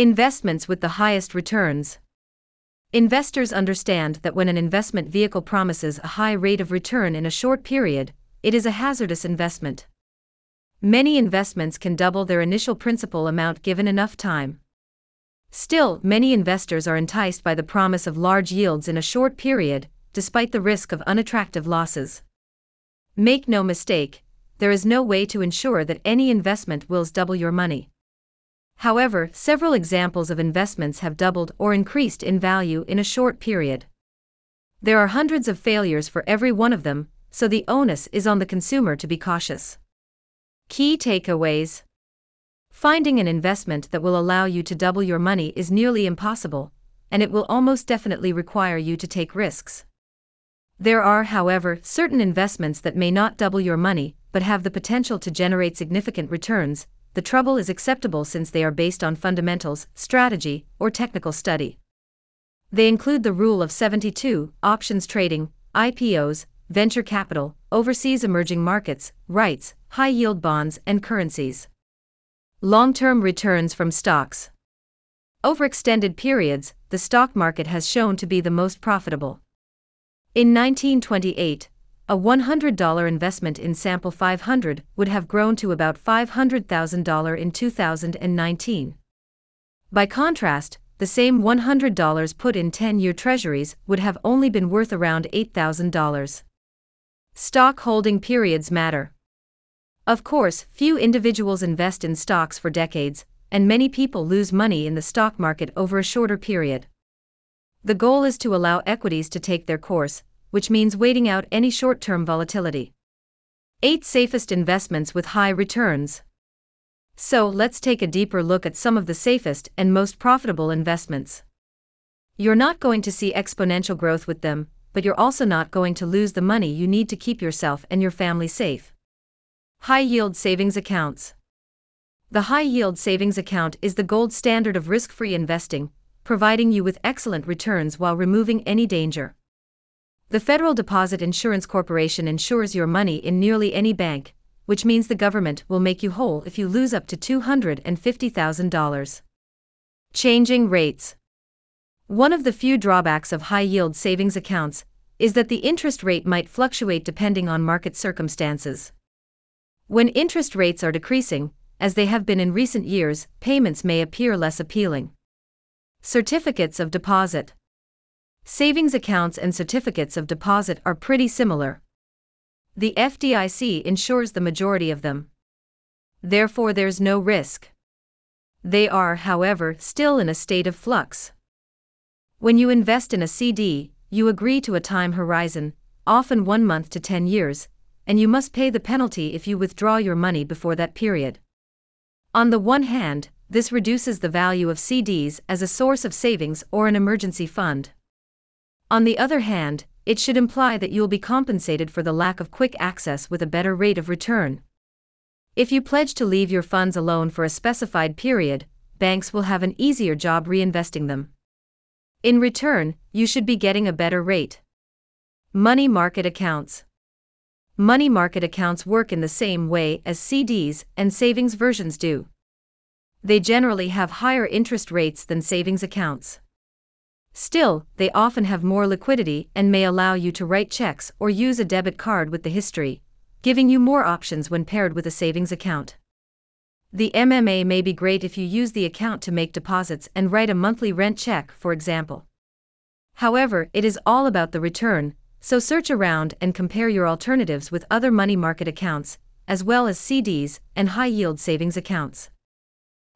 Investments with the highest returns. Investors understand that when an investment vehicle promises a high rate of return in a short period, it is a hazardous investment. Many investments can double their initial principal amount given enough time. Still, many investors are enticed by the promise of large yields in a short period, despite the risk of unattractive losses. Make no mistake, there is no way to ensure that any investment wills double your money. However, several examples of investments have doubled or increased in value in a short period. There are hundreds of failures for every one of them, so the onus is on the consumer to be cautious. Key takeaways Finding an investment that will allow you to double your money is nearly impossible, and it will almost definitely require you to take risks. There are, however, certain investments that may not double your money but have the potential to generate significant returns. The trouble is acceptable since they are based on fundamentals, strategy, or technical study. They include the Rule of 72, options trading, IPOs, venture capital, overseas emerging markets, rights, high yield bonds, and currencies. Long term returns from stocks. Over extended periods, the stock market has shown to be the most profitable. In 1928, a $100 investment in S&P 500 would have grown to about $500,000 in 2019. By contrast, the same $100 put in 10 year treasuries would have only been worth around $8,000. Stock holding periods matter. Of course, few individuals invest in stocks for decades, and many people lose money in the stock market over a shorter period. The goal is to allow equities to take their course, which means waiting out any short term volatility. 8 Safest Investments with High Returns. So, let's take a deeper look at some of the safest and most profitable investments. You're not going to see exponential growth with them, but you're also not going to lose the money you need to keep yourself and your family safe. High Yield Savings Accounts The high yield savings account is the gold standard of risk free investing, providing you with excellent returns while removing any danger. The Federal Deposit Insurance Corporation insures your money in nearly any bank, which means the government will make you whole if you lose up to $250,000. Changing rates. One of the few drawbacks of high yield savings accounts is that the interest rate might fluctuate depending on market circumstances. When interest rates are decreasing, as they have been in recent years, payments may appear less appealing. Certificates of deposit. Savings accounts and certificates of deposit are pretty similar. The FDIC insures the majority of them. Therefore, there's no risk. They are, however, still in a state of flux. When you invest in a CD, you agree to a time horizon, often one month to 10 years, and you must pay the penalty if you withdraw your money before that period. On the one hand, this reduces the value of CDs as a source of savings or an emergency fund. On the other hand, it should imply that you'll be compensated for the lack of quick access with a better rate of return. If you pledge to leave your funds alone for a specified period, banks will have an easier job reinvesting them. In return, you should be getting a better rate. Money market accounts. Money market accounts work in the same way as CDs and savings versions do. They generally have higher interest rates than savings accounts. Still, they often have more liquidity and may allow you to write checks or use a debit card with the history, giving you more options when paired with a savings account. The MMA may be great if you use the account to make deposits and write a monthly rent check, for example. However, it is all about the return, so search around and compare your alternatives with other money market accounts, as well as CDs and high yield savings accounts.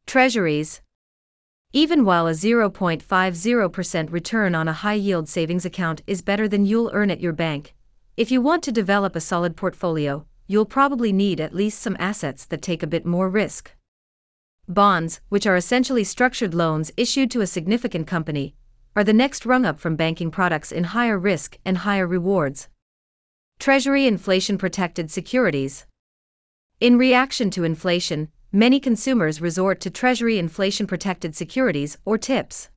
Treasuries. Even while a 0.50% return on a high yield savings account is better than you'll earn at your bank, if you want to develop a solid portfolio, you'll probably need at least some assets that take a bit more risk. Bonds, which are essentially structured loans issued to a significant company, are the next rung up from banking products in higher risk and higher rewards. Treasury inflation protected securities. In reaction to inflation, many consumers resort to Treasury inflation protected securities or TIPS.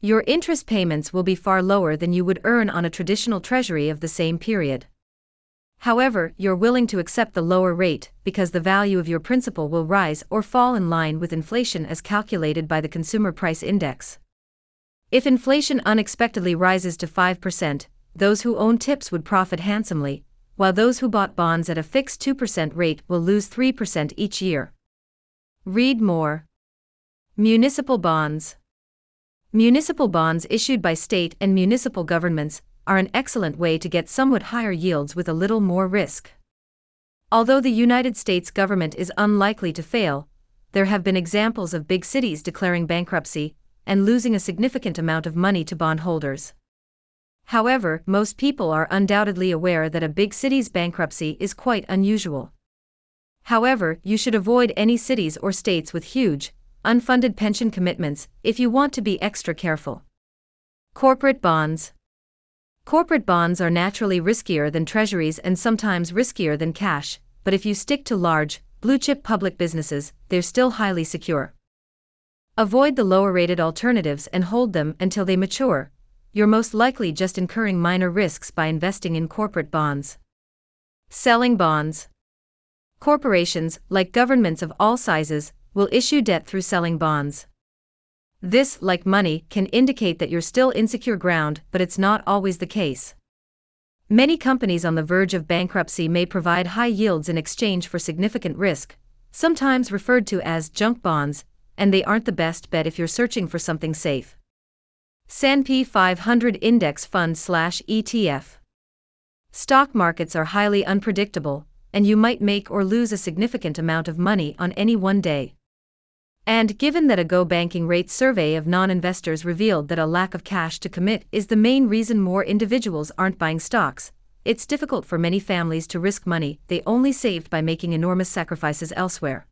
Your interest payments will be far lower than you would earn on a traditional Treasury of the same period. However, you're willing to accept the lower rate because the value of your principal will rise or fall in line with inflation as calculated by the Consumer Price Index. If inflation unexpectedly rises to 5%, those who own TIPS would profit handsomely, while those who bought bonds at a fixed 2% rate will lose 3% each year. Read more. Municipal bonds. Municipal bonds issued by state and municipal governments are an excellent way to get somewhat higher yields with a little more risk. Although the United States government is unlikely to fail, there have been examples of big cities declaring bankruptcy and losing a significant amount of money to bondholders. However, most people are undoubtedly aware that a big city's bankruptcy is quite unusual. However, you should avoid any cities or states with huge, unfunded pension commitments if you want to be extra careful. Corporate bonds. Corporate bonds are naturally riskier than treasuries and sometimes riskier than cash, but if you stick to large, blue chip public businesses, they're still highly secure. Avoid the lower rated alternatives and hold them until they mature. You're most likely just incurring minor risks by investing in corporate bonds. Selling bonds. Corporations, like governments of all sizes, will issue debt through selling bonds. This, like money, can indicate that you're still in secure ground, but it's not always the case. Many companies on the verge of bankruptcy may provide high yields in exchange for significant risk, sometimes referred to as junk bonds, and they aren't the best bet if you're searching for something safe. S&P 500 Index Fund slash ETF. Stock markets are highly unpredictable, and you might make or lose a significant amount of money on any one day. And given that a Go Banking Rate survey of non investors revealed that a lack of cash to commit is the main reason more individuals aren't buying stocks, it's difficult for many families to risk money they only saved by making enormous sacrifices elsewhere.